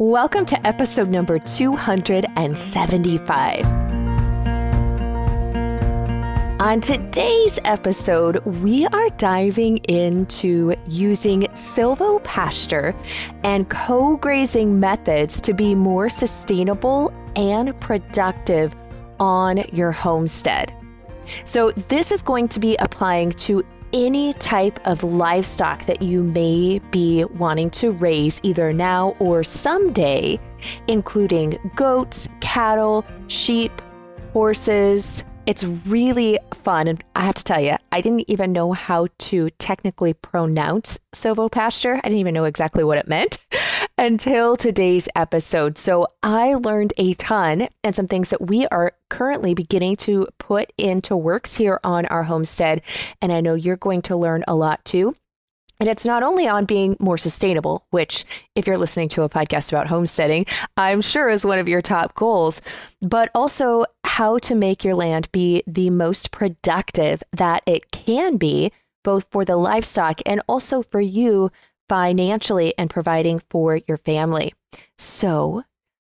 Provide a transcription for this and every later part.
Welcome to episode number 275. On today's episode, we are diving into using silvopasture and co grazing methods to be more sustainable and productive on your homestead. So, this is going to be applying to any type of livestock that you may be wanting to raise either now or someday, including goats, cattle, sheep, horses. It's really fun. And I have to tell you, I didn't even know how to technically pronounce silvopasture. I didn't even know exactly what it meant until today's episode. So I learned a ton and some things that we are currently beginning to put into works here on our homestead. And I know you're going to learn a lot too. And it's not only on being more sustainable, which, if you're listening to a podcast about homesteading, I'm sure is one of your top goals, but also how to make your land be the most productive that it can be, both for the livestock and also for you financially and providing for your family. So,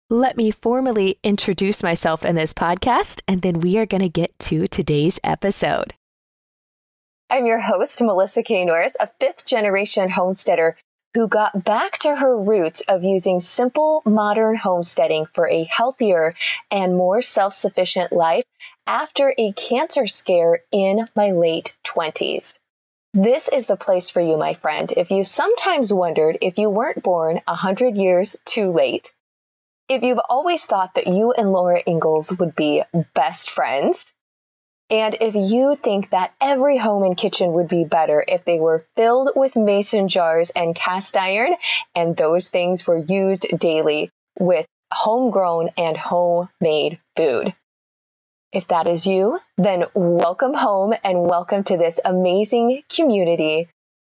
let me formally introduce myself in this podcast, and then we are going to get to today's episode. I'm your host, Melissa K. Norris, a fifth generation homesteader who got back to her roots of using simple modern homesteading for a healthier and more self sufficient life after a cancer scare in my late 20s. This is the place for you, my friend, if you sometimes wondered if you weren't born a hundred years too late. If you've always thought that you and Laura Ingalls would be best friends, and if you think that every home and kitchen would be better if they were filled with mason jars and cast iron, and those things were used daily with homegrown and homemade food. If that is you, then welcome home and welcome to this amazing community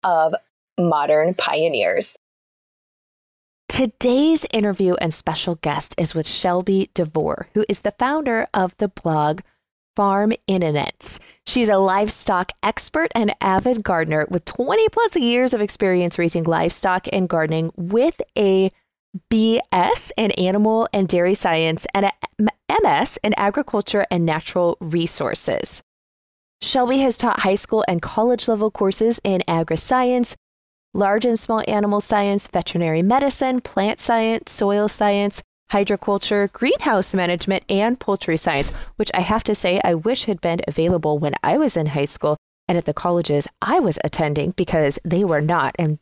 of modern pioneers. Today's interview and special guest is with Shelby DeVore, who is the founder of the blog Farm Innocence. She's a livestock expert and avid gardener with 20 plus years of experience raising livestock and gardening with a BS in animal and dairy science and a MS in agriculture and natural resources. Shelby has taught high school and college level courses in agri science, large and small animal science, veterinary medicine, plant science, soil science, hydroculture, greenhouse management, and poultry science, which I have to say I wish had been available when I was in high school and at the colleges I was attending because they were not. And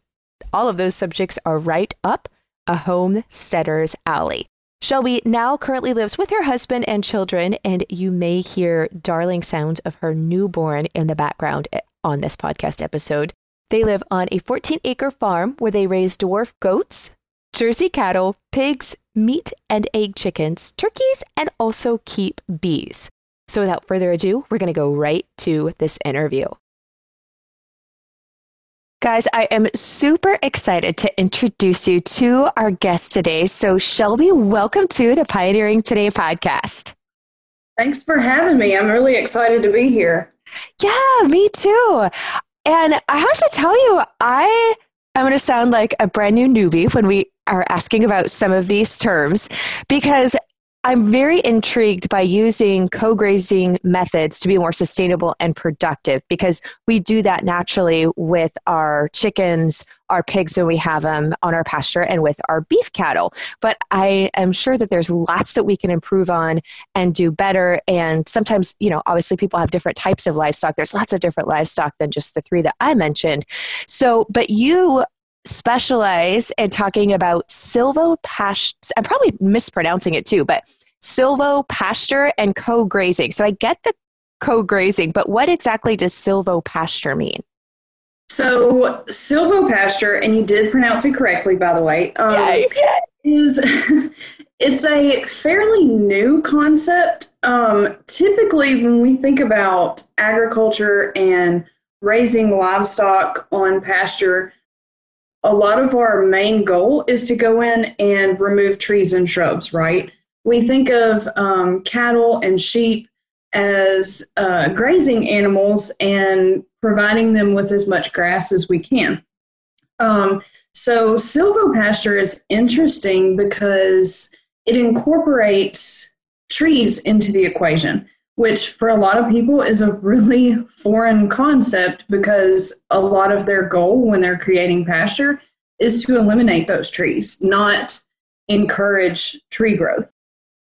all of those subjects are right up a homesteader's alley. Shelby now currently lives with her husband and children, and you may hear darling sounds of her newborn in the background on this podcast episode. They live on a 14 acre farm where they raise dwarf goats, Jersey cattle, pigs, meat and egg chickens, turkeys, and also keep bees. So without further ado, we're going to go right to this interview. Guys, I am super excited to introduce you to our guest today. So, Shelby, welcome to the Pioneering Today podcast. Thanks for having me. I'm really excited to be here. Yeah, me too. And I have to tell you, I am going to sound like a brand new newbie when we are asking about some of these terms because I'm very intrigued by using co grazing methods to be more sustainable and productive because we do that naturally with our chickens, our pigs when we have them on our pasture, and with our beef cattle. But I am sure that there's lots that we can improve on and do better. And sometimes, you know, obviously people have different types of livestock. There's lots of different livestock than just the three that I mentioned. So, but you specialize in talking about silvo silvopasture. I'm probably mispronouncing it too, but silvopasture and co-grazing. So I get the co-grazing, but what exactly does silvopasture mean? So silvopasture, and you did pronounce it correctly, by the way. Um, yeah, is it's a fairly new concept. Um, typically, when we think about agriculture and raising livestock on pasture, a lot of our main goal is to go in and remove trees and shrubs, right? We think of um, cattle and sheep as uh, grazing animals and providing them with as much grass as we can. Um, So, silvopasture is interesting because it incorporates trees into the equation, which for a lot of people is a really foreign concept because a lot of their goal when they're creating pasture is to eliminate those trees, not encourage tree growth.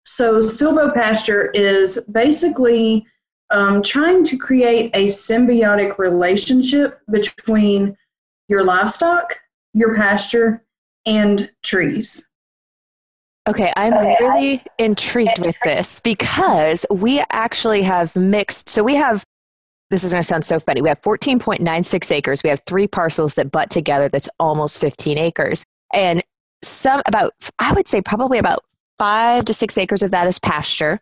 So, silvopasture is basically um, trying to create a symbiotic relationship between your livestock, your pasture, and trees. Okay, I'm really intrigued with this because we actually have mixed. So we have, this is going to sound so funny. We have 14.96 acres. We have three parcels that butt together that's almost 15 acres. And some, about, I would say probably about five to six acres of that is pasture.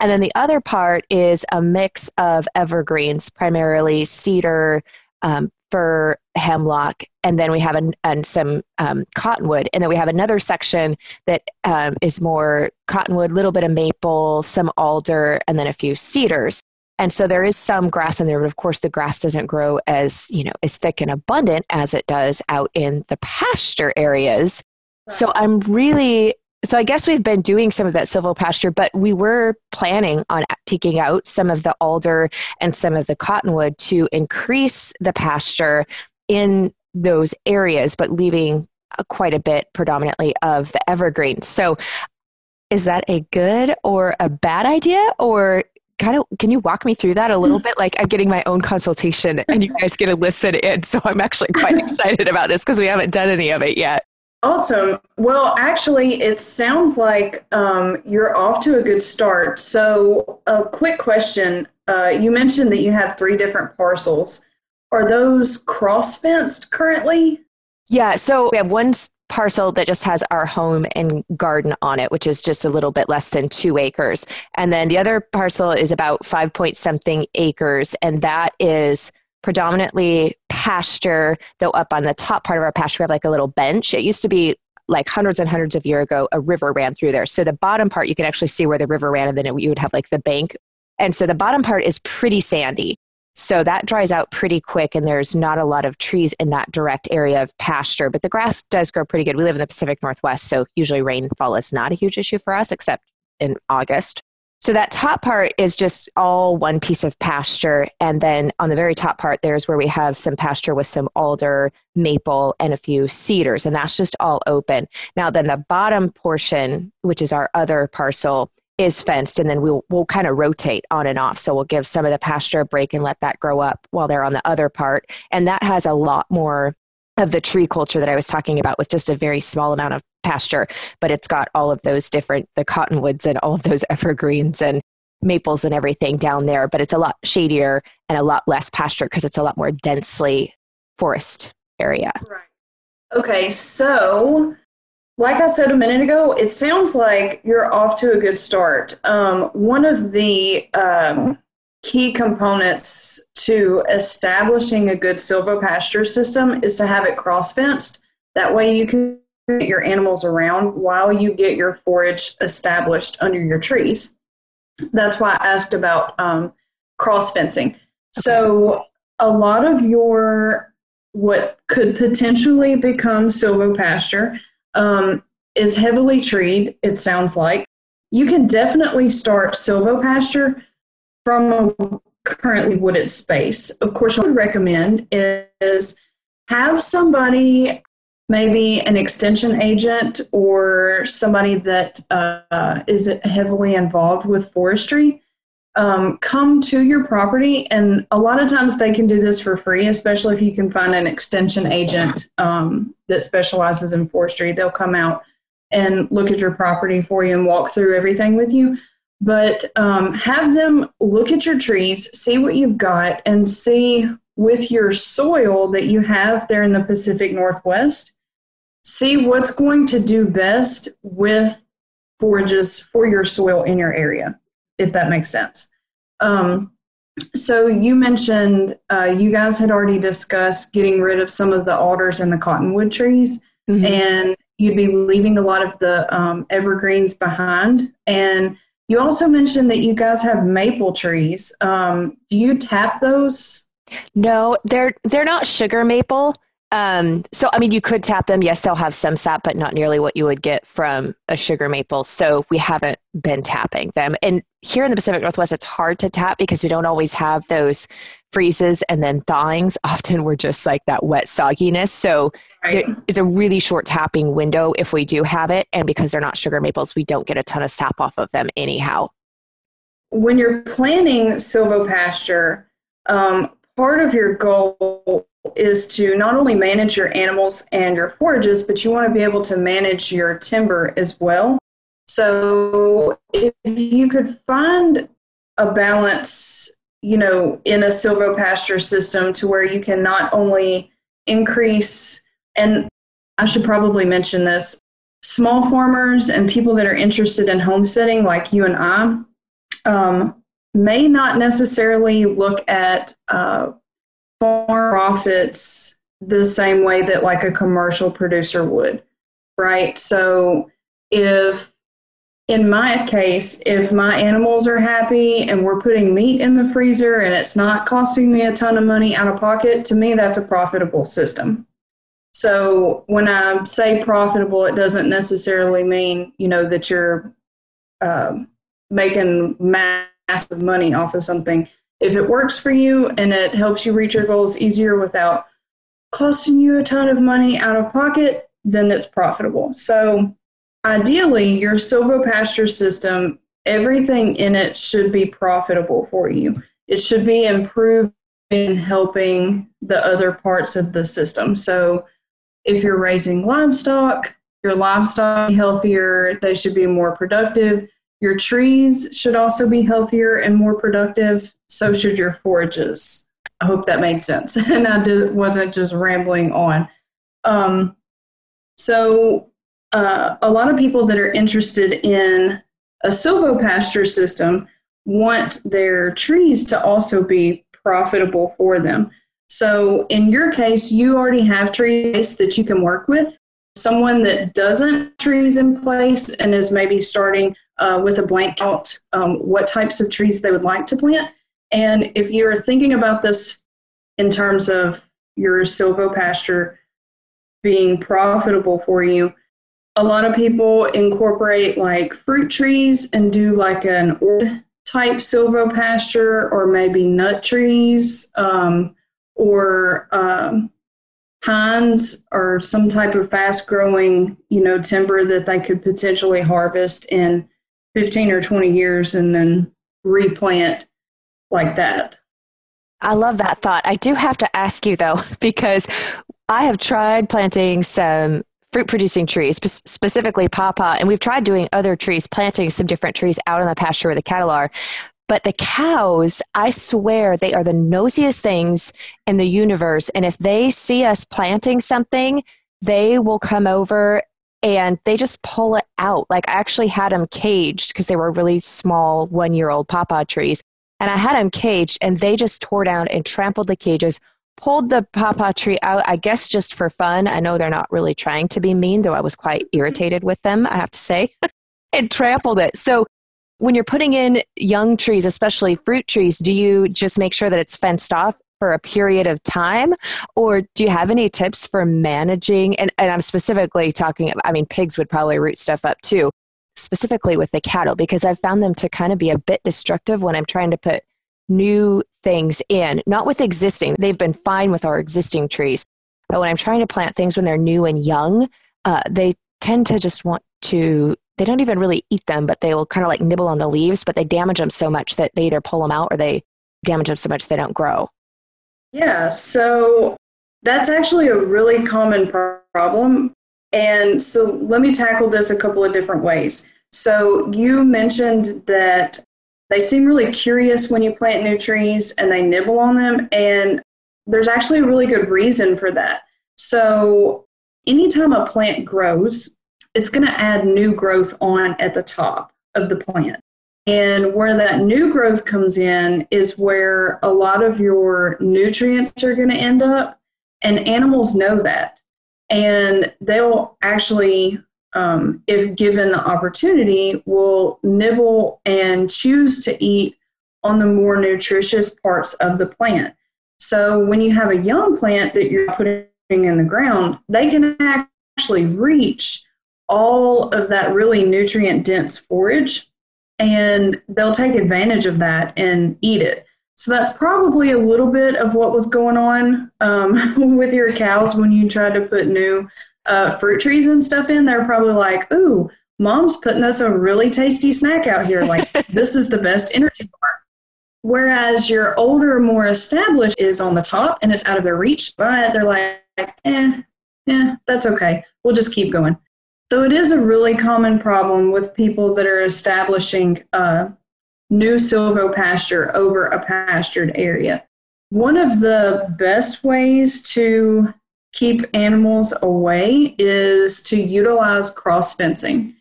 And then the other part is a mix of evergreens, primarily cedar, um, fir, hemlock, and then we have an, and some um, cottonwood. And then we have another section that um, is more cottonwood, a little bit of maple, some alder, and then a few cedars. And so there is some grass in there, but of course the grass doesn't grow as, you know, as thick and abundant as it does out in the pasture areas. So I'm really so I guess we've been doing some of that silvopasture, but we were planning on taking out some of the alder and some of the cottonwood to increase the pasture in those areas, but leaving uh, quite a bit predominantly of the evergreen. So is that a good or a bad idea? Or kind of can you walk me through that a little bit? Like i'm getting my own consultation and you guys get to listen in so i'm actually quite excited about this because we haven't done any of it yet Awesome. Well, actually, it sounds like um, you're off to a good start. So, a quick question. Uh, you mentioned that you have three different parcels. Are those cross fenced currently? Yeah. So, we have one parcel that just has our home and garden on it, which is just a little bit less than two acres. And then the other parcel is about five point something acres, and that is predominantly pasture, though up on the top part of our pasture, we have like a little bench. It used to be like hundreds and hundreds of years ago, a river ran through there. So the bottom part, you can actually see where the river ran, and then it, you would have like the bank. And so the bottom part is pretty sandy. So that dries out pretty quick, and there's not a lot of trees in that direct area of pasture. But the grass does grow pretty good. We live in the Pacific Northwest, so usually rainfall is not a huge issue for us, except in August. So that top part is just all one piece of pasture. And then on the very top part, there's where we have some pasture with some alder, maple, and a few cedars. And that's just all open. Now, then the bottom portion, which is our other parcel, is fenced. And then we'll, we'll kind of rotate on and off. So we'll give some of the pasture a break and let that grow up while they're on the other part. And that has a lot more of the tree culture that I was talking about with just a very small amount of pasture, but it's got all of those different, the cottonwoods and all of those evergreens and maples and everything down there, but it's a lot shadier and a lot less pasture because it's a lot more densely forest area. Right. Okay, so like I said a minute ago, it sounds like you're off to a good start. Um, one of the um, key components to establishing a good silvopasture system is to have it cross fenced. That way you can your animals around while you get your forage established under your trees. That's why I asked about um, cross fencing. Okay. So a lot of your what could potentially become silvopasture um, is heavily treed. It sounds like you can definitely start silvopasture from a currently wooded space. Of course, what I would recommend is have somebody, maybe an extension agent or somebody that uh, is heavily involved with forestry, um, come to your property. And a lot of times they can do this for free, especially if you can find an extension agent um, that specializes in forestry. They'll come out and look at your property for you and walk through everything with you but um, have them look at your trees, see what you've got, and see with your soil that you have there in the Pacific Northwest, see what's going to do best with forages for your soil in your area, if that makes sense. Um, so you mentioned uh, you guys had already discussed getting rid of some of the alders and the cottonwood trees, mm-hmm. and you'd be leaving a lot of the um, evergreens behind. And you also mentioned that you guys have maple trees. Um, do you tap those? No, they're they're not sugar maple. Um, so, I mean, you could tap them. Yes, they'll have some sap, but not nearly what you would get from a sugar maple. So, we haven't been tapping them. And here in the Pacific Northwest, it's hard to tap because we don't always have those freezes and then thawings. Often we're just like that wet sogginess. So, right. it's a really short tapping window if we do have it. And because they're not sugar maples, we don't get a ton of sap off of them anyhow. When you're planning silvopasture, um, part of your goal is to not only manage your animals and your forages, but you want to be able to manage your timber as well. So if you could find a balance, you know, in a silvopasture system to where you can not only increase, and I should probably mention this, small farmers and people that are interested in homesteading like you and I um, may not necessarily look at uh, farm profits the same way that like a commercial producer would, right? So if in my case, if my animals are happy and we're putting meat in the freezer and it's not costing me a ton of money out of pocket, to me, that's a profitable system. So when I say profitable, it doesn't necessarily mean, you know, that you're uh, making massive money off of something if it works for you and it helps you reach your goals easier without costing you a ton of money out of pocket, then it's profitable. So, ideally, your silvopasture system, everything in it should be profitable for you. It should be improving helping the other parts of the system. So, if you're raising livestock, your livestock healthier, they should be more productive. Your trees should also be healthier and more productive. So should your forages. I hope that made sense and I did, wasn't just rambling on. Um, so, uh, a lot of people that are interested in a silvopasture system want their trees to also be profitable for them. So, in your case, you already have trees that you can work with. Someone that doesn't trees in place and is maybe starting uh, with a blank out um, what types of trees they would like to plant. And if you're thinking about this in terms of your silvopasture being profitable for you, a lot of people incorporate like fruit trees and do like an orchid type silvopasture or maybe nut trees um, or um, pines or some type of fast growing you know timber that they could potentially harvest in 15 or 20 years and then replant like that. I love that thought. I do have to ask you though, because I have tried planting some fruit producing trees, specifically pawpaw, and we've tried doing other trees, planting some different trees out in the pasture where the cattle are. But the cows, I swear, they are the nosiest things in the universe. And if they see us planting something, they will come over and they just pull it out. Like I actually had them caged because they were really small one year old pawpaw trees. And I had them caged and they just tore down and trampled the cages, pulled the pawpaw tree out, I guess just for fun. I know they're not really trying to be mean, though I was quite mm-hmm. irritated with them, I have to say, and trampled it. So when you're putting in young trees, especially fruit trees, do you just make sure that it's fenced off for a period of time? Or do you have any tips for managing? And, and I'm specifically talking, I mean, pigs would probably root stuff up too, specifically with the cattle, because I've found them to kind of be a bit destructive when I'm trying to put new things in, not with existing. They've been fine with our existing trees. But when I'm trying to plant things when they're new and young, uh, they tend to just want to they don't even really eat them, but they will kind of like nibble on the leaves, but they damage them so much that they either pull them out or they damage them so much they don't grow. Yeah, so that's actually a really common problem. And so let me tackle this a couple of different ways. So you mentioned that they seem really curious when you plant new trees and they nibble on them. And there's actually a really good reason for that. So anytime a plant grows, it's going to add new growth on at the top of the plant. And where that new growth comes in is where a lot of your nutrients are going to end up. And animals know that. And they'll actually, um, if given the opportunity, will nibble and choose to eat on the more nutritious parts of the plant. So when you have a young plant that you're putting in the ground, they can actually reach all of that really nutrient dense forage and they'll take advantage of that and eat it. So that's probably a little bit of what was going on um, with your cows when you tried to put new uh, fruit trees and stuff in. They're probably like, ooh, mom's putting us a really tasty snack out here. Like, this is the best energy bar. Whereas your older, more established is on the top and it's out of their reach, but they're like, eh, yeah, that's okay. We'll just keep going. So it is a really common problem with people that are establishing a new silvopasture over a pastured area. One of the best ways to keep animals away is to utilize cross fencing.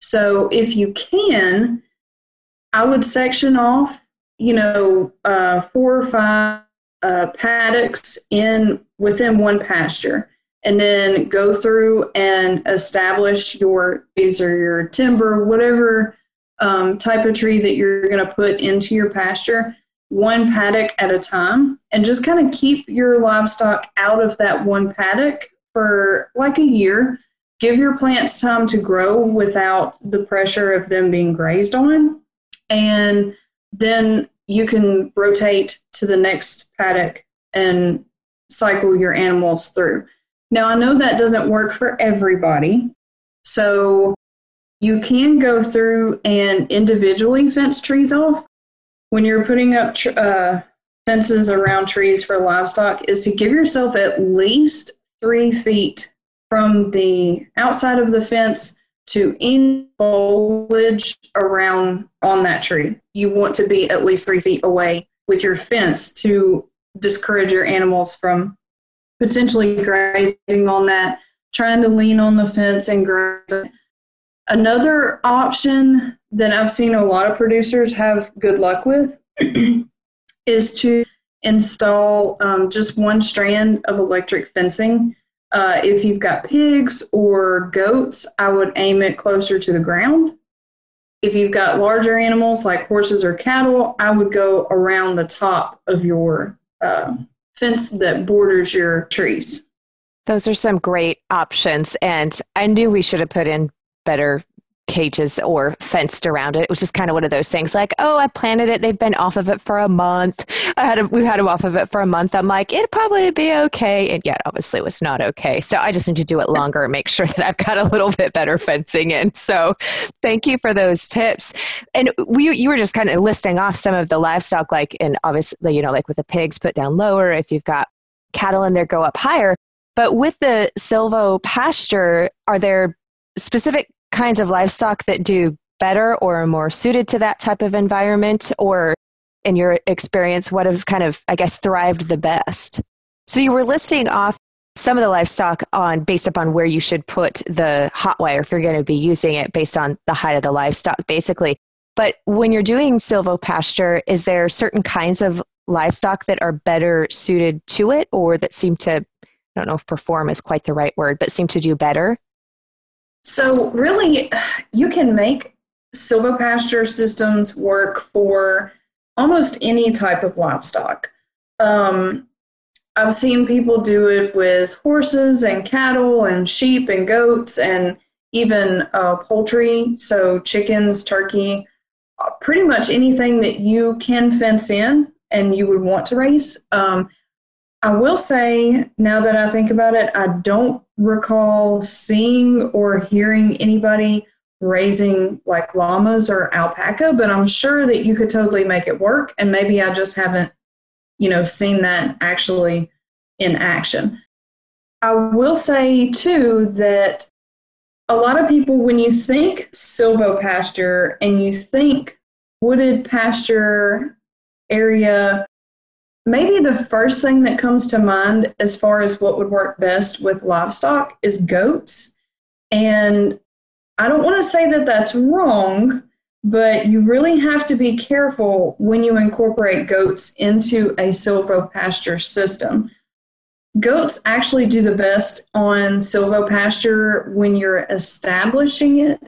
So if you can, I would section off, you know, uh, four or five uh, paddocks in within one pasture and then go through and establish your trees or your timber, whatever um, type of tree that you're going to put into your pasture, one paddock at a time, and just kind of keep your livestock out of that one paddock for like a year. Give your plants time to grow without the pressure of them being grazed on, and then you can rotate to the next paddock and cycle your animals through. Now, I know that doesn't work for everybody. So you can go through and individually fence trees off. When you're putting up tr- uh, fences around trees for livestock, is to give yourself at least three feet from the outside of the fence to any foliage around on that tree. You want to be at least three feet away with your fence to discourage your animals from potentially grazing on that, trying to lean on the fence and graze. Another option that I've seen a lot of producers have good luck with is to install um, just one strand of electric fencing. Uh, if you've got pigs or goats, I would aim it closer to the ground. If you've got larger animals like horses or cattle, I would go around the top of your uh, fence that borders your trees. Those are some great options. And I knew we should have put in better cages or fenced around it, which is kind of one of those things like, oh, I planted it. They've been off of it for a month. I had a, we've had them off of it for a month. I'm like, it'd probably be okay. And yet, obviously, it was not okay. So I just need to do it longer and make sure that I've got a little bit better fencing in. So thank you for those tips. And we, you were just kind of listing off some of the livestock, like, and obviously, you know, like with the pigs, put down lower. If you've got cattle in there, go up higher. But with the silvo pasture, are there specific kinds of livestock that do better or are more suited to that type of environment? Or, in your experience, what have kind of, I guess, thrived the best? So, you were listing off some of the livestock on based upon where you should put the hot wire if you're going to be using it based on the height of the livestock, basically. But when you're doing silvopasture, is there certain kinds of livestock that are better suited to it or that seem to, I don't know if perform is quite the right word, but seem to do better? So, really, you can make silvopasture systems work for almost any type of livestock. Um, I've seen people do it with horses and cattle and sheep and goats and even uh, poultry, so chickens, turkey, uh, pretty much anything that you can fence in and you would want to raise. Um, I will say, now that I think about it, I don't recall seeing or hearing anybody raising like llamas or alpaca, but I'm sure that you could totally make it work. And maybe I just haven't, you know, seen that actually in action. I will say too that a lot of people, when you think silvopasture and you think wooded pasture area Maybe the first thing that comes to mind as far as what would work best with livestock is goats. And I don't want to say that that's wrong, but you really have to be careful when you incorporate goats into a silvopasture system. Goats actually do the best on silvopasture when you're establishing it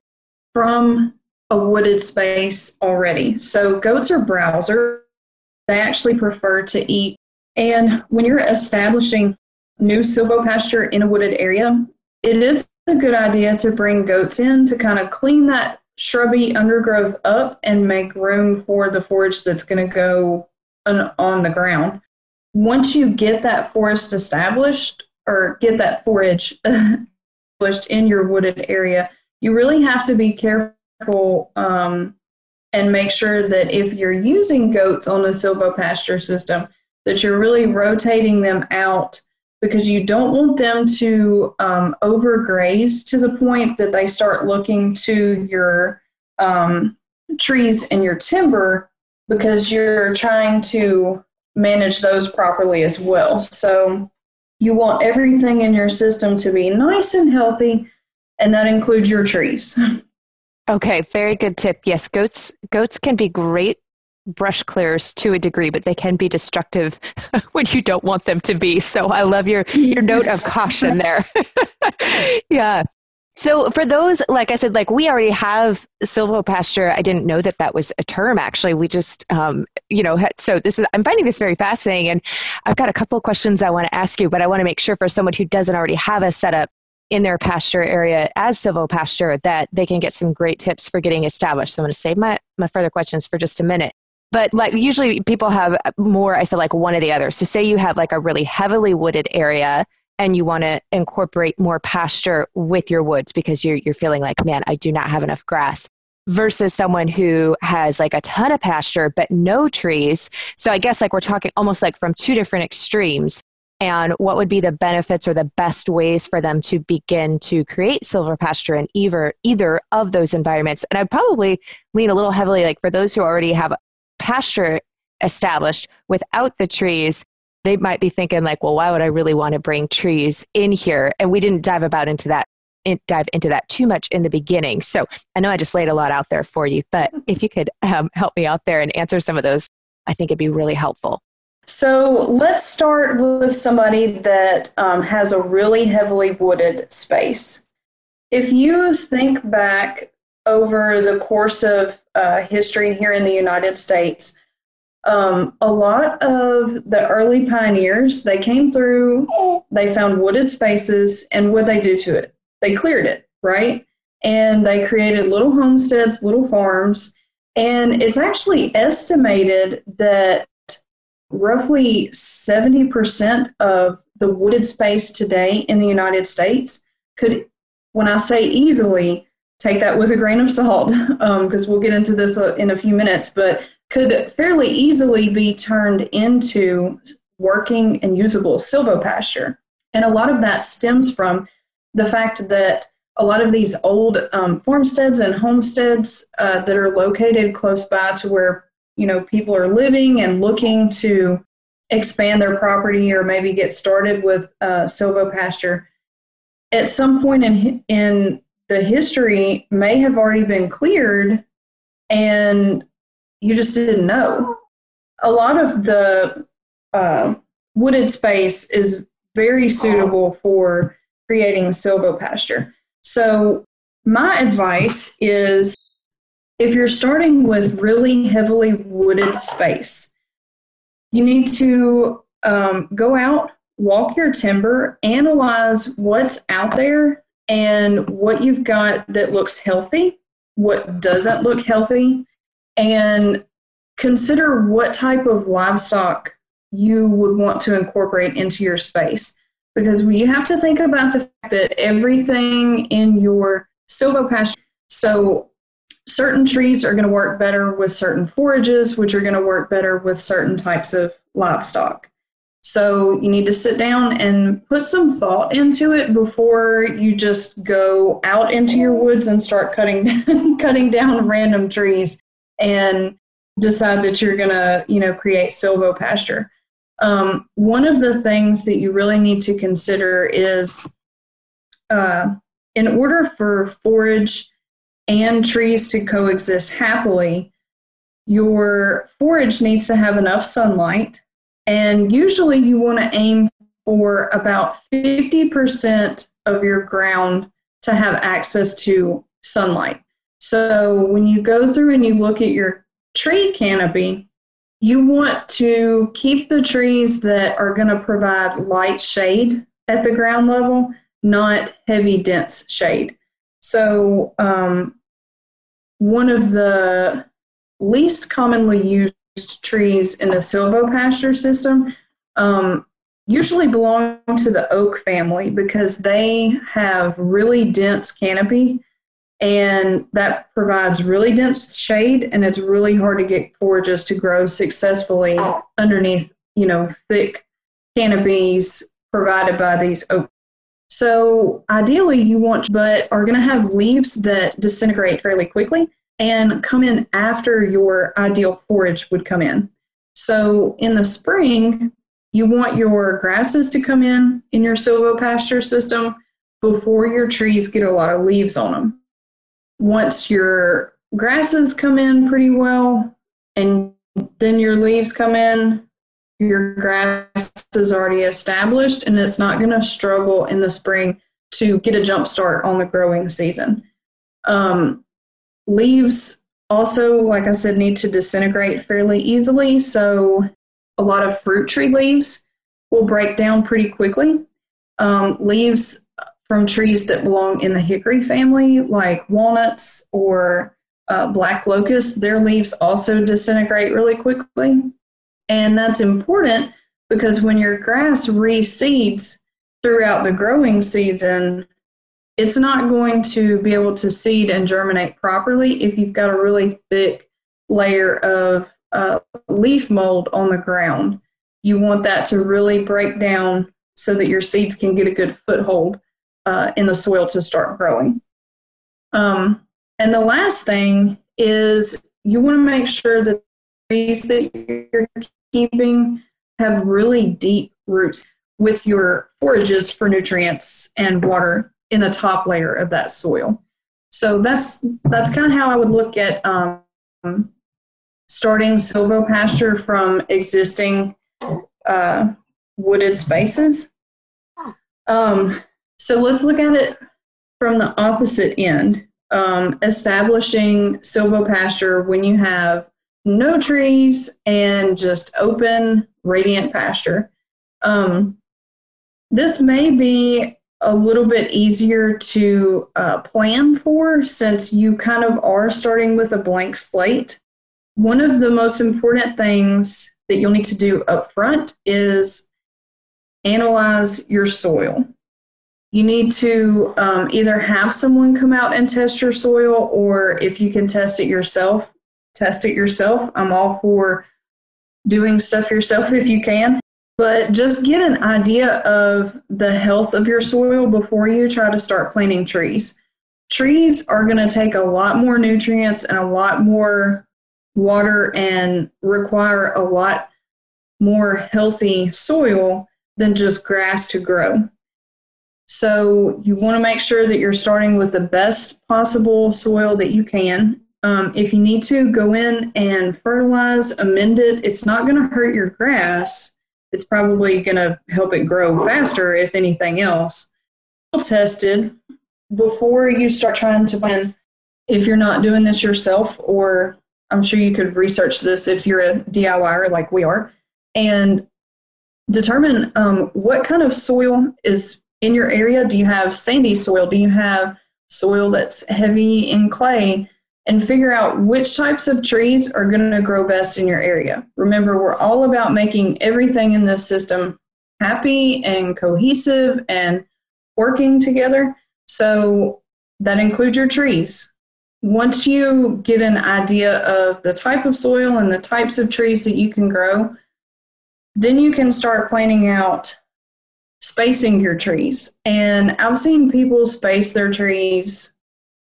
from a wooded space already. So goats are browsers they actually prefer to eat. And when you're establishing new silvopasture in a wooded area, it is a good idea to bring goats in to kind of clean that shrubby undergrowth up and make room for the forage that's going to go on, on the ground. Once you get that forest established or get that forage established in your wooded area, you really have to be careful um, and make sure that if you're using goats on the silvopasture system, that you're really rotating them out because you don't want them to um, overgraze to the point that they start looking to your um, trees and your timber because you're trying to manage those properly as well. So you want everything in your system to be nice and healthy, and that includes your trees. Okay, very good tip. Yes, goats goats can be great brush clears to a degree, but they can be destructive when you don't want them to be. So I love your your note of caution there. yeah. So for those, like I said, like we already have silvopasture. I didn't know that that was a term. Actually, we just, um, you know, so this is. I'm finding this very fascinating, and I've got a couple of questions I want to ask you, but I want to make sure for someone who doesn't already have a setup in their pasture area as silvopasture that they can get some great tips for getting established. So I'm going to save my my further questions for just a minute. But like usually people have more, I feel like one or the other. So say you have like a really heavily wooded area and you want to incorporate more pasture with your woods because you're, you're feeling like, man, I do not have enough grass versus someone who has like a ton of pasture but no trees. So I guess like we're talking almost like from two different extremes. And what would be the benefits or the best ways for them to begin to create silvopasture in either either of those environments? And I'd probably lean a little heavily like for those who already have pasture established without the trees, they might be thinking like, well, why would I really want to bring trees in here? And we didn't dive about into that dive into that too much in the beginning. So I know I just laid a lot out there for you, but if you could um, help me out there and answer some of those, I think it'd be really helpful. So let's start with somebody that um, has a really heavily wooded space. If you think back over the course of uh, history here in the United States, um, a lot of the early pioneers they came through, they found wooded spaces, and what they do to it? They cleared it, right? And they created little homesteads, little farms, and it's actually estimated that roughly 70% of the wooded space today in the United States could, when I say easily, take that with a grain of salt because um, we'll get into this uh, in a few minutes, but could fairly easily be turned into working and usable silvopasture. And a lot of that stems from the fact that a lot of these old um, farmsteads and homesteads uh, that are located close by to where you know people are living and looking to expand their property or maybe get started with uh, silvopasture at some point in in the history may have already been cleared and you just didn't know. A lot of the uh, wooded space is very suitable for creating silvopasture. So, my advice is if you're starting with really heavily wooded space, you need to um, go out, walk your timber, analyze what's out there and what you've got that looks healthy, what doesn't look healthy, and consider what type of livestock you would want to incorporate into your space. Because you have to think about the fact that everything in your silvopasture, so certain trees are going to work better with certain forages, which are going to work better with certain types of livestock. So you need to sit down and put some thought into it before you just go out into your woods and start cutting cutting down random trees and decide that you're going to, you know, create silvopasture. Um, one of the things that you really need to consider is uh, in order for forage and trees to coexist happily, your forage needs to have enough sunlight and usually you want to aim for about 50% of your ground to have access to sunlight. So when you go through and you look at your tree canopy, you want to keep the trees that are going to provide light shade at the ground level, not heavy, dense shade. So, um, one of the least commonly used trees in the silvopasture system um, usually belong to the oak family because they have really dense canopy and that provides really dense shade and it's really hard to get forages to grow successfully underneath you know thick canopies provided by these oak so ideally you want but are going to have leaves that disintegrate fairly quickly and come in after your ideal forage would come in. So in the spring you want your grasses to come in in your silvopasture system before your trees get a lot of leaves on them once your grasses come in pretty well and then your leaves come in, your grass is already established and it's not going to struggle in the spring to get a jump start on the growing season. Um, leaves also, like I said, need to disintegrate fairly easily. So a lot of fruit tree leaves will break down pretty quickly. Um, leaves from trees that belong in the hickory family, like walnuts or uh, black locust, their leaves also disintegrate really quickly. And that's important because when your grass reseeds throughout the growing season, it's not going to be able to seed and germinate properly if you've got a really thick layer of uh, leaf mold on the ground. You want that to really break down so that your seeds can get a good foothold uh, in the soil to start growing. Um, and the last thing is you want to make sure that trees that you're have really deep roots with your forages for nutrients and water in the top layer of that soil. So that's that's kind of how I would look at um, starting silvopasture from existing uh, wooded spaces. Um, so let's look at it from the opposite end. Um, establishing silvopasture when you have no trees and just open, radiant pasture. Um, this may be a little bit easier to uh, plan for since you kind of are starting with a blank slate. One of the most important things that you'll need to do up front is analyze your soil you need to um, either have someone come out and test your soil, or if you can test it yourself, test it yourself. I'm all for doing stuff yourself if you can. But just get an idea of the health of your soil before you try to start planting trees. Trees are going to take a lot more nutrients and a lot more water and require a lot more healthy soil than just grass to grow. So you want to make sure that you're starting with the best possible soil that you can. Um, if you need to, go in and fertilize, amend it. It's not going to hurt your grass. It's probably going to help it grow faster, if anything else. Well Tested before you start trying to plan. If you're not doing this yourself, or I'm sure you could research this if you're a DIYer like we are, and determine um, what kind of soil is in your area? Do you have sandy soil? Do you have soil that's heavy in clay? And figure out which types of trees are going to grow best in your area. Remember, we're all about making everything in this system happy and cohesive and working together. So that includes your trees. Once you get an idea of the type of soil and the types of trees that you can grow, then you can start planning out spacing your trees. And I've seen people space their trees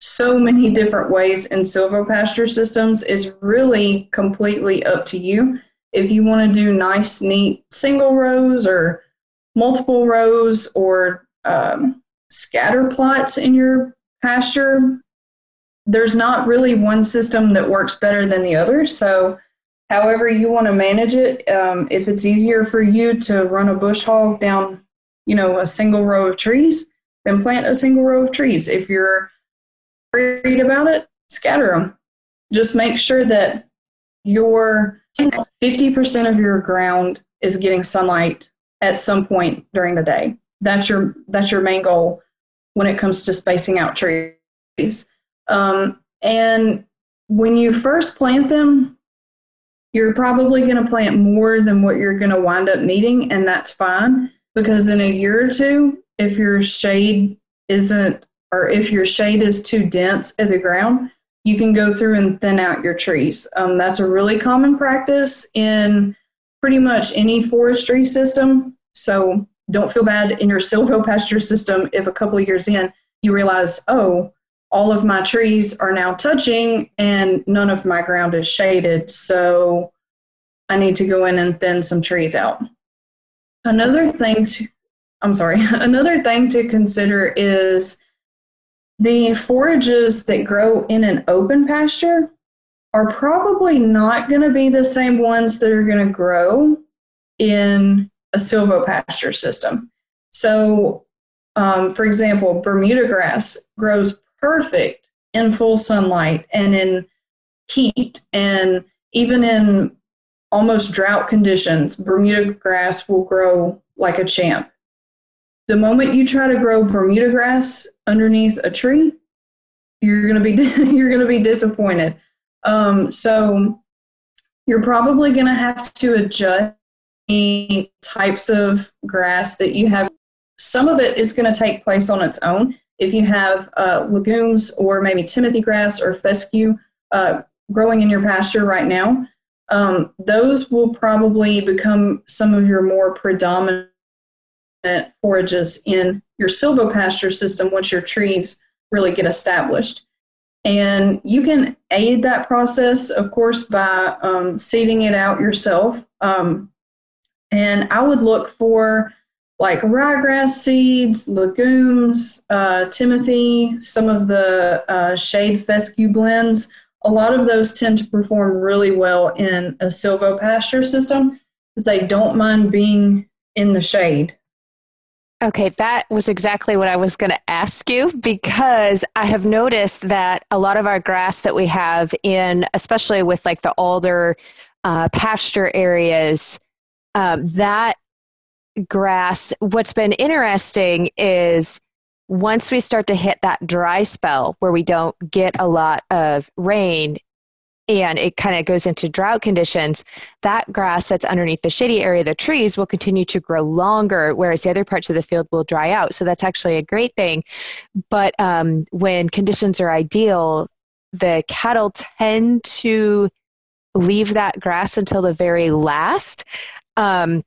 so many different ways in silvopasture systems. It's really completely up to you. If you want to do nice, neat single rows or multiple rows or um, scatter plots in your pasture, there's not really one system that works better than the other. So, however you want to manage it, um, if it's easier for you to run a bush hog down you know, a single row of trees, then plant a single row of trees. If you're worried about it, scatter them. Just make sure that your 50% of your ground is getting sunlight at some point during the day. That's your that's your main goal when it comes to spacing out trees. Um, and when you first plant them, you're probably going to plant more than what you're going to wind up needing, and that's fine because in a year or two, if your shade isn't or if your shade is too dense at the ground, you can go through and thin out your trees. Um, that's a really common practice in pretty much any forestry system. So don't feel bad in your silvopasture system if a couple years in you realize, oh, all of my trees are now touching and none of my ground is shaded. So I need to go in and thin some trees out. Another thing to, I'm sorry, another thing to consider is the forages that grow in an open pasture are probably not going to be the same ones that are going to grow in a silvopasture system. So, um, for example, Bermuda grass grows perfect in full sunlight and in heat, and even in almost drought conditions, Bermuda grass will grow like a champ. The moment you try to grow Bermuda grass underneath a tree, you're gonna be you're gonna be disappointed. Um, so you're probably gonna have to adjust the types of grass that you have. Some of it is to take place on its own. If you have uh, legumes or maybe Timothy grass or fescue uh, growing in your pasture right now, um, those will probably become some of your more predominant forages in your silvopasture system once your trees really get established. And you can aid that process, of course, by um, seeding it out yourself. Um, and I would look for like ryegrass seeds, legumes, uh, Timothy, some of the uh, shade fescue blends. A lot of those tend to perform really well in a silvopasture system because they don't mind being in the shade. Okay, that was exactly what I was going to ask you because I have noticed that a lot of our grass that we have in, especially with like the alder uh, pasture areas, um, that grass, what's been interesting is once we start to hit that dry spell where we don't get a lot of rain, and it kind of goes into drought conditions, that grass that's underneath the shady area of the trees will continue to grow longer, whereas the other parts of the field will dry out. So that's actually a great thing. But um, when conditions are ideal, the cattle tend to leave that grass until the very last. Um,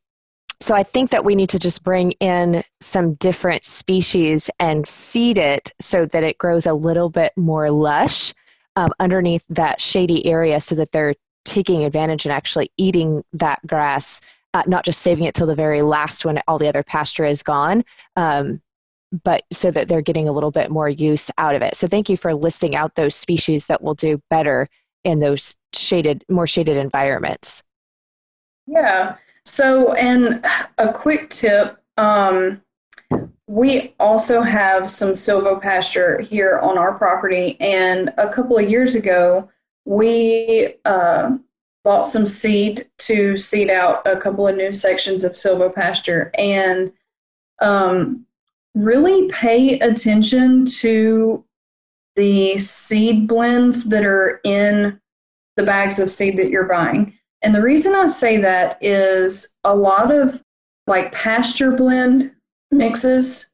so I think that we need to just bring in some different species and seed it so that it grows a little bit more lush um, underneath that shady area so that they're taking advantage and actually eating that grass, uh, not just saving it till the very last when all the other pasture is gone. Um, but so that they're getting a little bit more use out of it. So thank you for listing out those species that will do better in those shaded, more shaded environments. Yeah. So, and a quick tip um, we also have some silvopasture here on our property, and a couple of years ago, we uh, bought some seed to seed out a couple of new sections of silvopasture, and um, really pay attention to the seed blends that are in the bags of seed that you're buying. And the reason I say that is a lot of like pasture blend mixes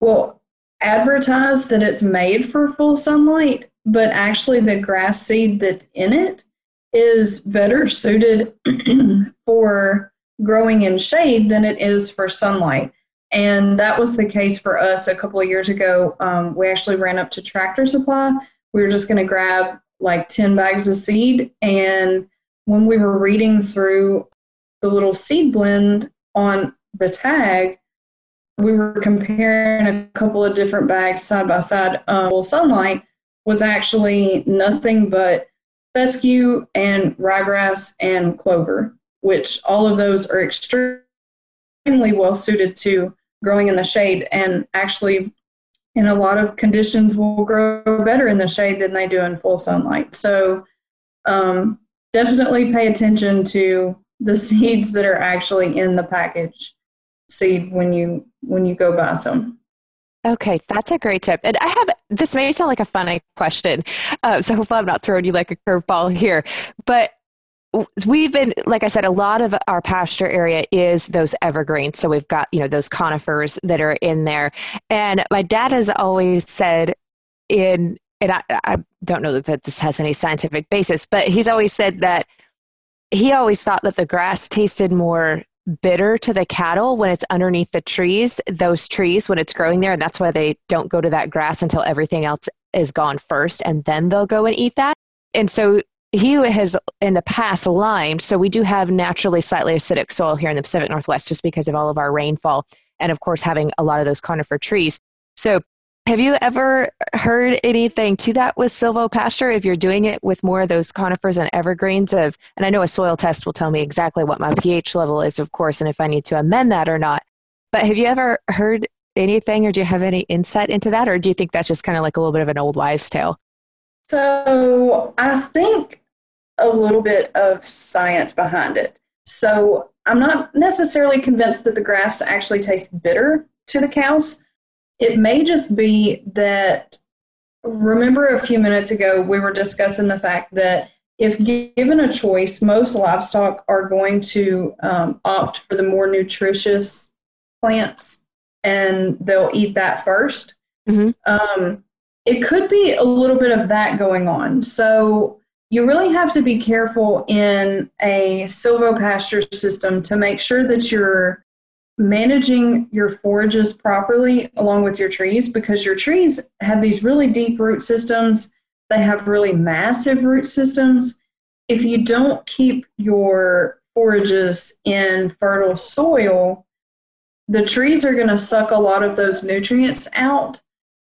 will advertise that it's made for full sunlight, but actually the grass seed that's in it is better suited for growing in shade than it is for sunlight. And that was the case for us a couple of years ago. Um, we actually ran up to Tractor Supply. We were just going to grab like 10 bags of seed. And when we were reading through the little seed blend on the tag, we were comparing a couple of different bags side by side. Um, well, sunlight was actually nothing but fescue and ryegrass and clover, which all of those are extremely well suited to growing in the shade and actually in a lot of conditions will grow better in the shade than they do in full sunlight. So um, definitely pay attention to the seeds that are actually in the package seed when you when you go buy some. Okay, that's a great tip. And I have this may sound like a funny question, uh, so hopefully I'm not throwing you like a curveball here. But we've been, like I said, a lot of our pasture area is those evergreens. So we've got you know those conifers that are in there. And my dad has always said, in and I, I don't know that, that this has any scientific basis, but he's always said that he always thought that the grass tasted more bitter to the cattle when it's underneath the trees, those trees when it's growing there. And that's why they don't go to that grass until everything else is gone first, and then they'll go and eat that. And so he has in the past limed. So we do have naturally slightly acidic soil here in the Pacific Northwest just because of all of our rainfall. And of course, having a lot of those conifer trees. So have you ever heard anything to that with silvopasture if you're doing it with more of those conifers and evergreens of and I know a soil test will tell me exactly what my pH level is of course and if I need to amend that or not. But have you ever heard anything or do you have any insight into that or do you think that's just kind of like a little bit of an old wives tale? So, I think a little bit of science behind it. So, I'm not necessarily convinced that the grass actually tastes bitter to the cows it may just be that, remember a few minutes ago, we were discussing the fact that if given a choice, most livestock are going to um, opt for the more nutritious plants and they'll eat that 1st mm-hmm. um, it could be a little bit of that going on. So you really have to be careful in a silvopasture system to make sure that you're managing your forages properly along with your trees because your trees have these really deep root systems. They have really massive root systems. If you don't keep your forages in fertile soil, the trees are going to suck a lot of those nutrients out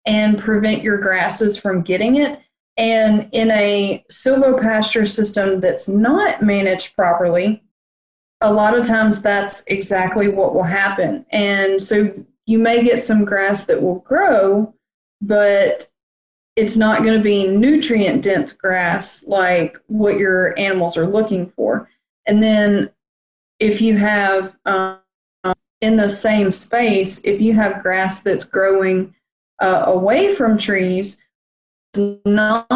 and prevent your grasses from getting it. And in a silvopasture system that's not managed properly, a lot of times that's exactly what will happen. And so you may get some grass that will grow, but it's not going to be nutrient dense grass like what your animals are looking for. And then if you have um, in the same space, if you have grass that's growing uh, away from trees, it's not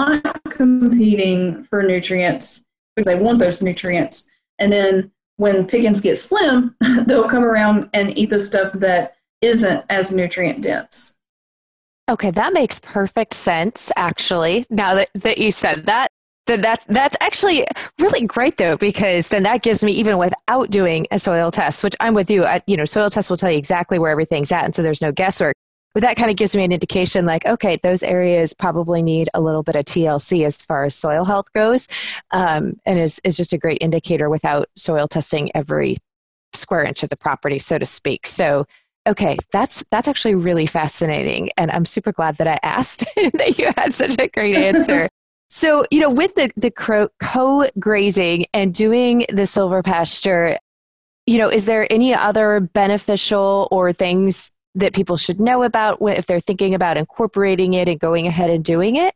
competing for nutrients because they want those nutrients. And then when pickings get slim, they'll come around and eat the stuff that isn't as nutrient dense. Okay, that makes perfect sense actually. Now that, that you said that, then that's that's actually really great though because then that gives me even without doing a soil test, which I'm with you. I, you know, soil tests will tell you exactly where everything's at, and so there's no guesswork but that kind of gives me an indication like okay those areas probably need a little bit of tlc as far as soil health goes um, and is, is just a great indicator without soil testing every square inch of the property so to speak. So okay that's that's actually really fascinating and i'm super glad that i asked that you had such a great answer. So you know with the the co-grazing and doing the silvopasture you know is there any other beneficial or things that people should know about if they're thinking about incorporating it and going ahead and doing it?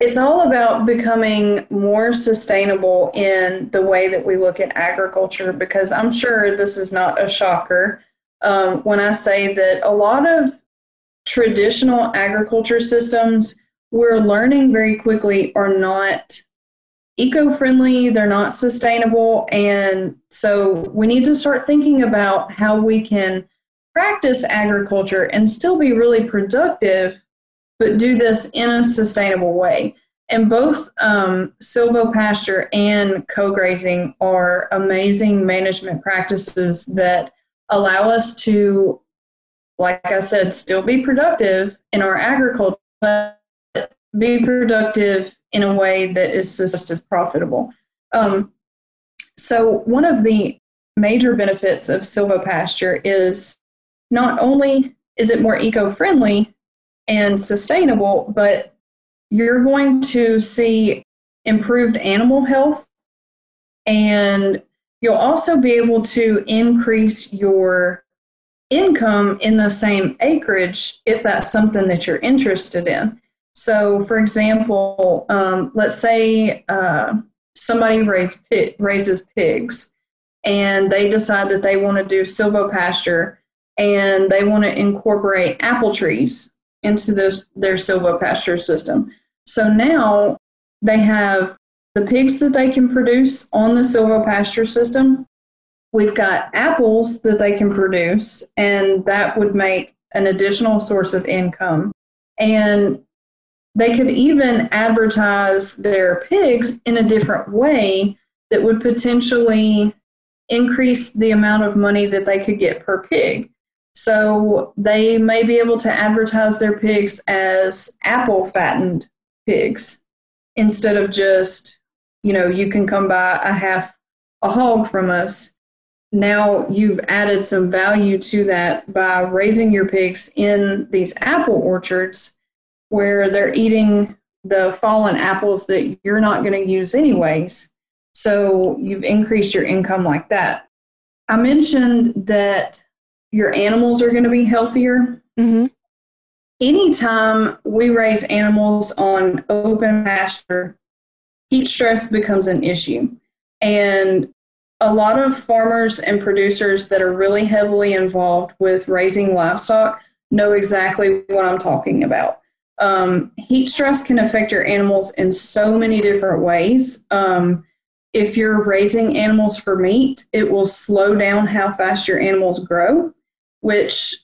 It's all about becoming more sustainable in the way that we look at agriculture because I'm sure this is not a shocker um, when I say that a lot of traditional agriculture systems we're learning very quickly are not eco friendly, they're not sustainable. And so we need to start thinking about how we can practice agriculture and still be really productive, but do this in a sustainable way. And both um, silvopasture and co-grazing are amazing management practices that allow us to, like I said, still be productive in our agriculture, but be productive in a way that is just as profitable. Um, so one of the major benefits of silvopasture is not only is it more eco friendly and sustainable, but you're going to see improved animal health and you'll also be able to increase your income in the same acreage if that's something that you're interested in. So, for example, um, let's say uh, somebody raise, raises pigs and they decide that they want to do silvopasture and they want to incorporate apple trees into this their silvopasture system. So now they have the pigs that they can produce on the silvopasture system. We've got apples that they can produce, and that would make an additional source of income. And they could even advertise their pigs in a different way that would potentially increase the amount of money that they could get per pig. So they may be able to advertise their pigs as apple fattened pigs instead of just, you know, you can come buy a half a hog from us. Now you've added some value to that by raising your pigs in these apple orchards where they're eating the fallen apples that you're not going to use anyways. So you've increased your income like that. I mentioned that your animals are going to be healthier. Mm-hmm. Anytime we raise animals on open pasture, heat stress becomes an issue. And a lot of farmers and producers that are really heavily involved with raising livestock know exactly what I'm talking about. Um, heat stress can affect your animals in so many different ways. Um, if you're raising animals for meat, it will slow down how fast your animals grow, which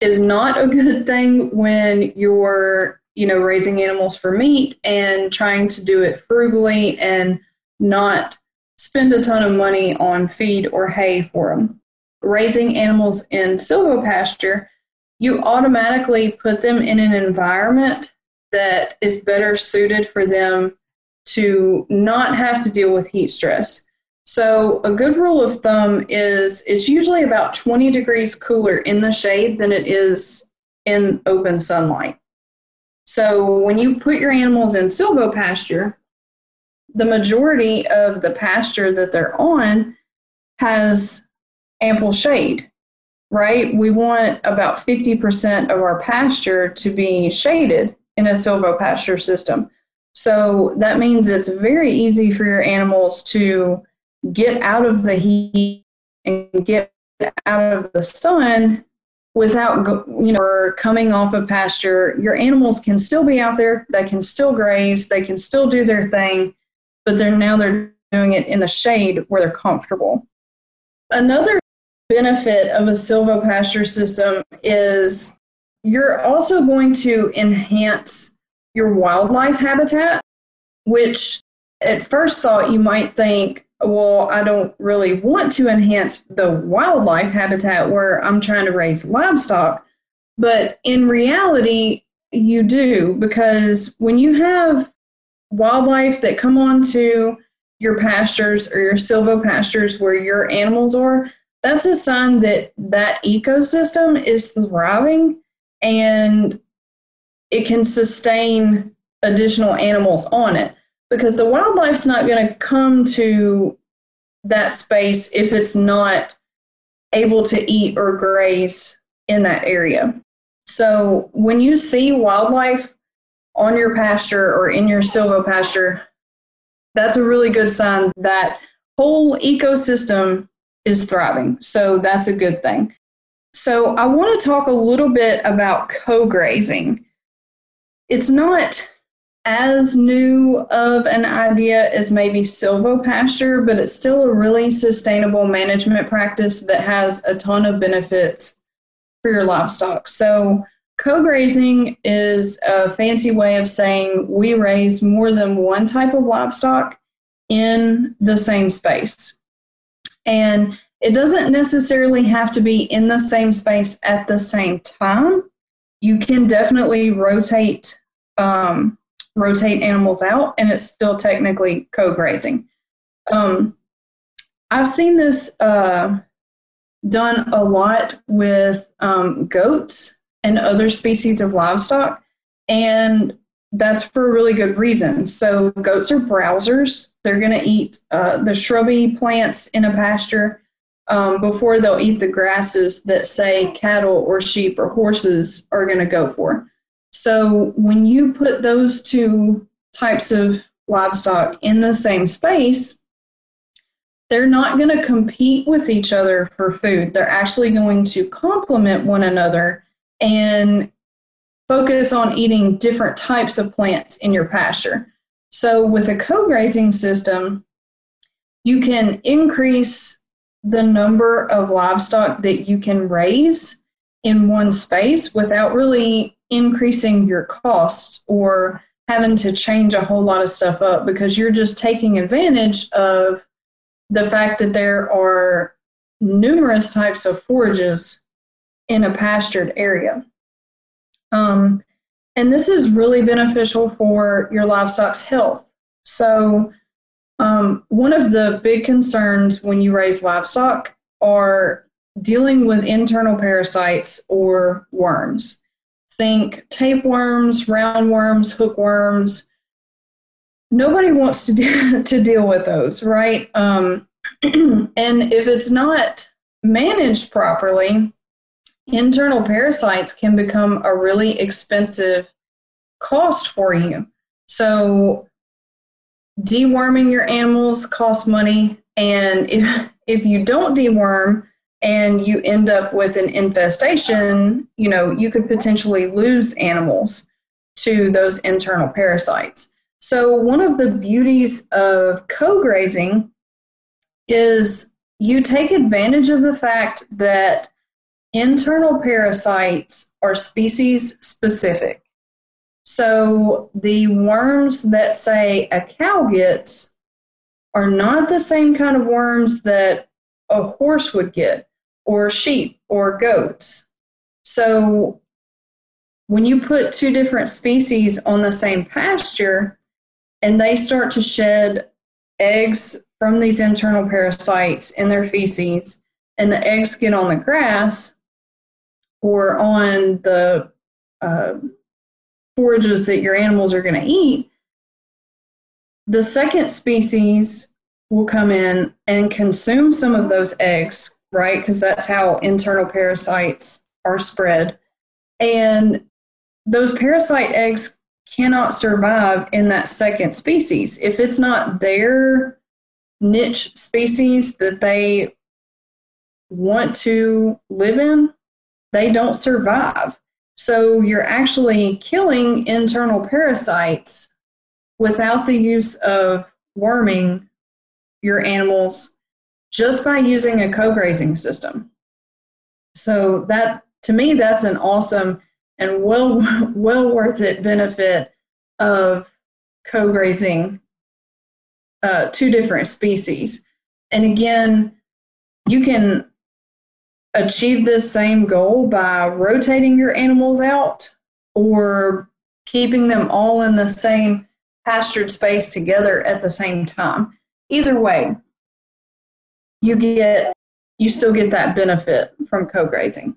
is not a good thing when you're, you know, raising animals for meat and trying to do it frugally and not spend a ton of money on feed or hay for them. Raising animals in silvopasture you automatically put them in an environment that is better suited for them to not have to deal with heat stress. So, a good rule of thumb is it's usually about 20 degrees cooler in the shade than it is in open sunlight. So, when you put your animals in silvopasture, the majority of the pasture that they're on has ample shade right? We want about 50% of our pasture to be shaded in a silvopasture system. So that means it's very easy for your animals to get out of the heat and get out of the sun without you know coming off of pasture. Your animals can still be out there. They can still graze. They can still do their thing but they're now they're doing it in the shade where they're comfortable. Another benefit of a silvopasture system is you're also going to enhance your wildlife habitat, which at first thought you might think, well, I don't really want to enhance the wildlife habitat where I'm trying to raise livestock. But in reality, you do because when you have wildlife that come onto your pastures or your silvopastures where your animals are, that's a sign that that ecosystem is thriving and it can sustain additional animals on it because the wildlife's not going to come to that space if it's not able to eat or graze in that area. So when you see wildlife on your pasture or in your silvopasture, that's a really good sign that whole ecosystem is thriving. So that's a good thing. So I want to talk a little bit about co grazing. It's not as new of an idea as maybe silvopasture, but it's still a really sustainable management practice that has a ton of benefits for your livestock. So, co grazing is a fancy way of saying we raise more than one type of livestock in the same space. And it doesn't necessarily have to be in the same space at the same time. You can definitely rotate um, rotate animals out, and it's still technically co-grazing. Um, I've seen this uh, done a lot with um, goats and other species of livestock, and that's for a really good reason. So, goats are browsers. They're going to eat uh, the shrubby plants in a pasture um, before they'll eat the grasses that, say, cattle or sheep or horses are going to go for. So, when you put those two types of livestock in the same space, they're not going to compete with each other for food. They're actually going to complement one another and focus on eating different types of plants in your pasture. So, with a co grazing system, you can increase the number of livestock that you can raise in one space without really increasing your costs or having to change a whole lot of stuff up because you're just taking advantage of the fact that there are numerous types of forages in a pastured area. Um, and this is really beneficial for your livestock's health. So, um, one of the big concerns when you raise livestock are dealing with internal parasites or worms. Think tapeworms, roundworms, hookworms. Nobody wants to, de- to deal with those, right? Um, and if it's not managed properly, internal parasites can become a really expensive cost for you. So, deworming your animals costs money, and if if you don't deworm and you end up with an infestation, you know, you could potentially lose animals to those internal parasites. So, one of the beauties of co grazing is you take advantage of the fact that internal parasites are species specific. So the worms that, say, a cow gets are not the same kind of worms that a horse would get, or sheep, or goats. So when you put two different species on the same pasture and they start to shed eggs from these internal parasites in their feces, and the eggs get on the grass or on the uh, forages that your animals are going to eat, the second species will come in and consume some of those eggs, right? Because that's how internal parasites are spread. And those parasite eggs cannot survive in that second species. If it's not their niche species that they want to live in, they don't survive. So you're actually killing internal parasites without the use of worming your animals just by using a co-grazing system. So that to me that's an awesome and well well worth it benefit of co-grazing uh, two different species. And again, you can achieve this same goal by rotating your animals out or keeping them all in the same pastured space together at the same time. Either way, you get you still get that benefit from co-grazing.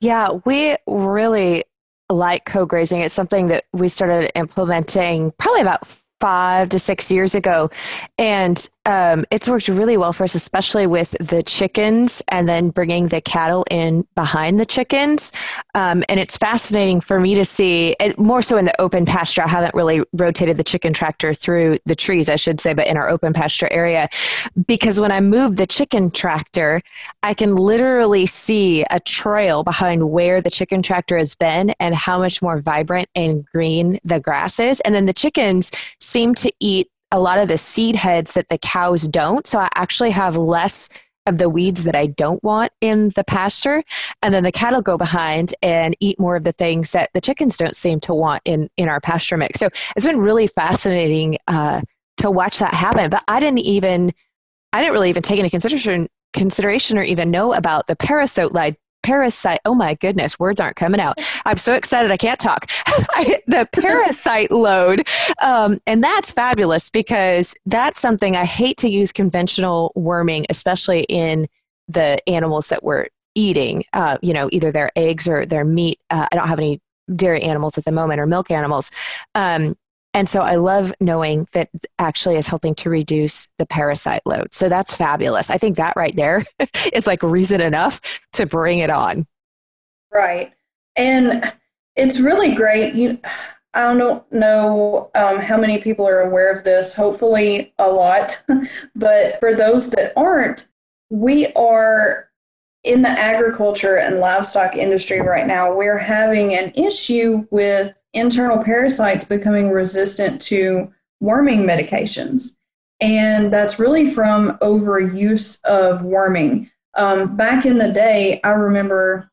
Yeah, we really like co-grazing. It's something that we started implementing probably about five to six years ago. And um, it's worked really well for us, especially with the chickens and then bringing the cattle in behind the chickens. Um, and it's fascinating for me to see, more so in the open pasture. I haven't really rotated the chicken tractor through the trees, I should say, but in our open pasture area. Because when I move the chicken tractor, I can literally see a trail behind where the chicken tractor has been and how much more vibrant and green the grass is. And then the chickens seem to eat a lot of the seed heads that the cows don't. So I actually have less of the weeds that I don't want in the pasture. And then the cattle go behind and eat more of the things that the chickens don't seem to want in, in our pasture mix. So it's been really fascinating uh, to watch that happen. But I didn't even, I didn't really even take into consideration consideration or even know about the parasite parasite oh my goodness words aren't coming out. I'm so excited i can't talk. The parasite load um, and that's fabulous because that's something i hate to use conventional worming especially in the animals that we're eating. Uh, you know either their eggs or their meat uh, i don't have any dairy animals at the moment or milk animals. Um, and so I love knowing that actually is helping to reduce the parasite load. So that's fabulous. I think that right there is like reason enough to bring it on. Right. And it's really great. You I don't know um, how many people are aware of this, hopefully, a lot. but for those that aren't, we are in the agriculture and livestock industry right now, we're having an issue with internal parasites becoming resistant to worming medications. And that's really from overuse of worming. Um, back in the day, I remember,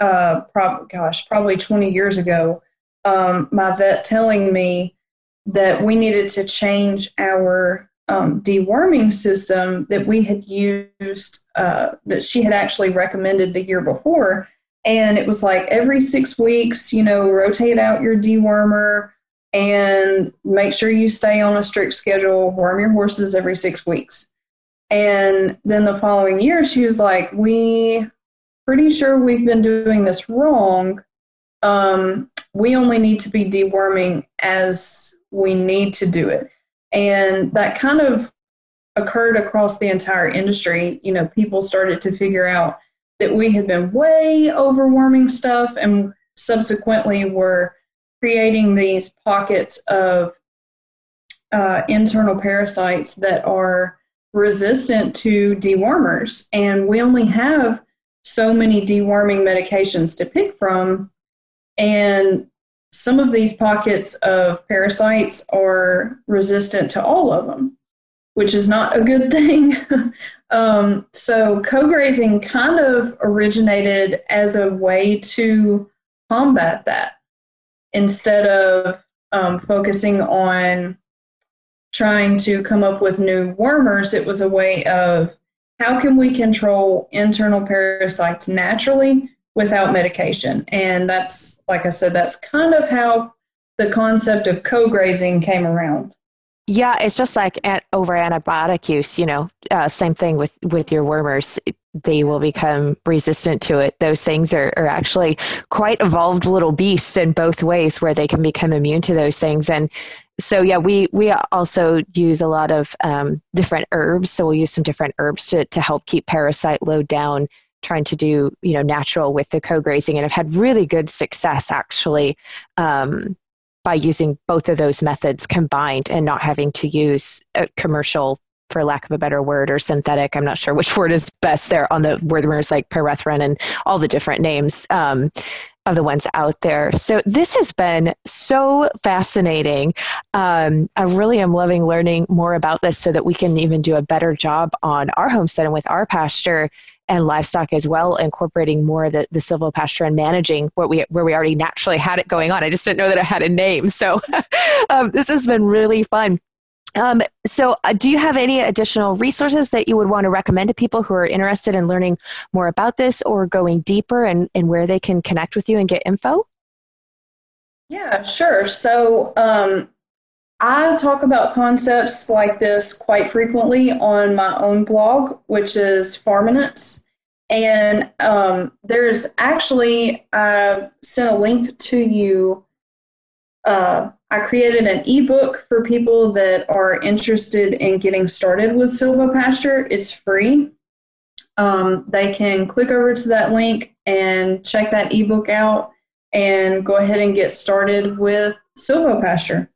uh, prob- gosh, probably 20 years ago, um, my vet telling me that we needed to change our um, deworming system that we had used, uh, that she had actually recommended the year before. And it was like every six weeks, you know, rotate out your dewormer and make sure you stay on a strict schedule, worm your horses every six weeks. And then the following year, she was like, We pretty sure we've been doing this wrong. Um, we only need to be deworming as we need to do it. And that kind of occurred across the entire industry. You know, people started to figure out that we had been way overworming stuff and subsequently were creating these pockets of uh, internal parasites that are resistant to dewormers. And we only have so many deworming medications to pick from. And some of these pockets of parasites are resistant to all of them, which is not a good thing. um, so, co grazing kind of originated as a way to combat that instead of um, focusing on trying to come up with new wormers, it was a way of how can we control internal parasites naturally without medication? And that's, like I said, that's kind of how the concept of co grazing came around. Yeah, it's just like over antibiotic use. You know, uh, same thing with with your wormers. They will become resistant to it. Those things are, are actually quite evolved little beasts in both ways, where they can become immune to those things. And so, yeah, we we also use a lot of um, different herbs. So we'll use some different herbs to to help keep parasite load down. Trying to do you know natural with the co-grazing, and I've had really good success actually. Um, by using both of those methods combined and not having to use a commercial for lack of a better word or synthetic i'm not sure which word is best there on the wormers like pyrethrin and all the different names um, of the ones out there. So this has been so fascinating. Um, I really am loving learning more about this so that we can even do a better job on our homestead and with our pasture and livestock as well, incorporating more the, the silvopasture and managing what we where we already naturally had it going on. I just didn't know that it had a name. So um, this has been really fun. Um, so, uh, do you have any additional resources that you would want to recommend to people who are interested in learning more about this or going deeper and, and where they can connect with you and get info? Yeah, sure. So, um, I talk about concepts like this quite frequently on my own blog, which is Farminence. And um, there's actually, I sent a link to you uh, I created an ebook for people that are interested in getting started with silvopasture. It's free. Um, they can click over to that link and check that ebook out and go ahead and get started with silvopasture.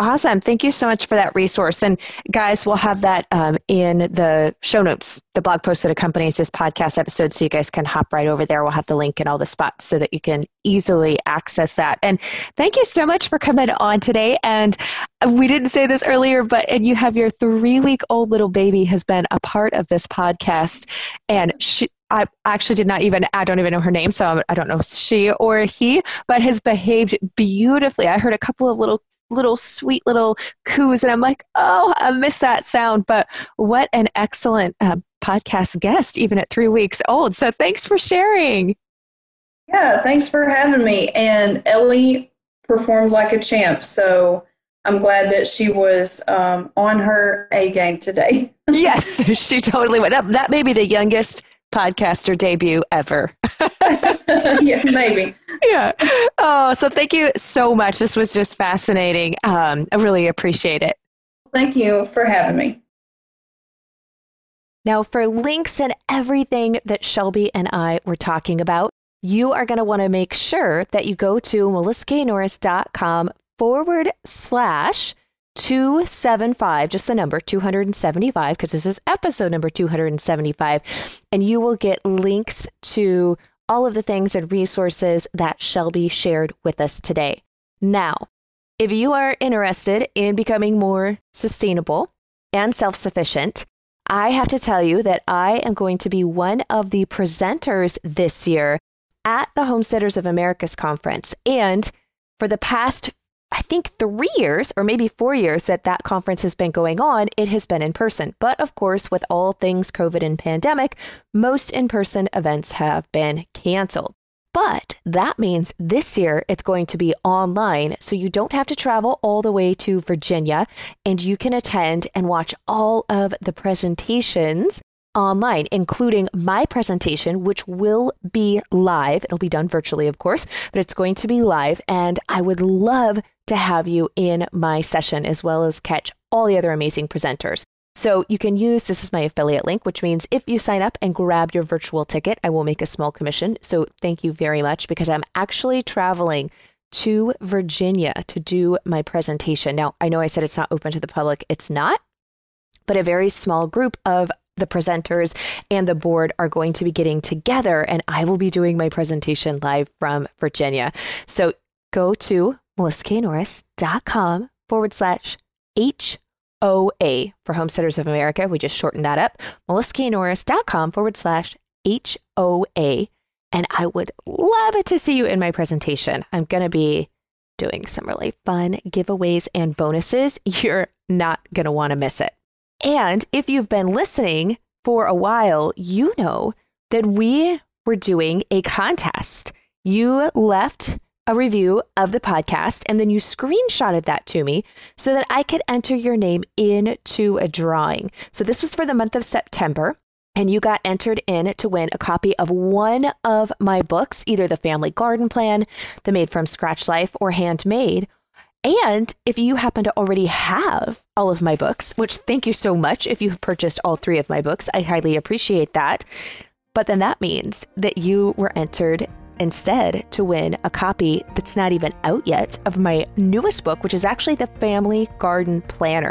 Awesome. Thank you so much for that resource. And guys, we'll have that um, in the show notes, the blog post that accompanies this podcast episode. So you guys can hop right over there. We'll have the link in all the spots so that you can easily access that. And thank you so much for coming on today. And we didn't say this earlier, but and you have your three week old little baby has been a part of this podcast. And she, I actually did not even, I don't even know her name, so I don't know if she or he, but has behaved beautifully. I heard a couple of little little sweet little coos and i'm like oh i miss that sound but what an excellent uh, podcast guest even at three weeks old. So thanks for sharing. Yeah thanks for having me. And ellie performed like a champ so i'm glad that she was um, on her a game today. Yes she totally went that, that may be the youngest podcaster debut ever. yeah, maybe. Yeah. Oh, so thank you so much. This was just fascinating. Um, I really appreciate it. Thank you for having me. Now, for links and everything that Shelby and I were talking about, you are going to want to make sure that you go to melissaknorris.com forward slash 275, just the number 275, because this is episode number 275. And you will get links to all of the things and resources that Shelby shared with us today. Now, if you are interested in becoming more sustainable and self sufficient, I have to tell you that I am going to be one of the presenters this year at the Homesteaders of Americas conference. And for the past I think three years or maybe four years that that conference has been going on, it has been in person. But of course, with all things COVID and pandemic, most in person events have been canceled. But that means this year it's going to be online, so you don't have to travel all the way to Virginia and you can attend and watch all of the presentations online, including my presentation, which will be live. It'll be done virtually, of course, but it's going to be live. And I would love to have you in my session as well as catch all the other amazing presenters. So you can use this is my affiliate link, which means if you sign up and grab your virtual ticket, I will make a small commission. So thank you very much because I'm actually traveling to Virginia to do my presentation. Now, I know I said it's not open to the public, it's not, but a very small group of the presenters and the board are going to be getting together, and I will be doing my presentation live from Virginia. So go to melissaknorris.com forward slash HOA for Homesteaders of America. We just shortened that up. melissaknorris.com forward slash HOA. And I would love it to see you in my presentation. I'm going to be doing some really fun giveaways and bonuses. You're not going to want to miss it. And if you've been listening for a while, you know that we were doing a contest. You left a review of the podcast and then you screenshotted that to me so that I could enter your name into a drawing. So this was for the month of September. And you got entered in to win a copy of one of my books, either the Family Garden Plan, the Made from Scratch Life, or Handmade. And if you happen to already have all of my books, which thank you so much if you've purchased all three of my books, I highly appreciate that. But then that means that you were entered instead to win a copy that's not even out yet of my newest book, which is actually the Family Garden Planner.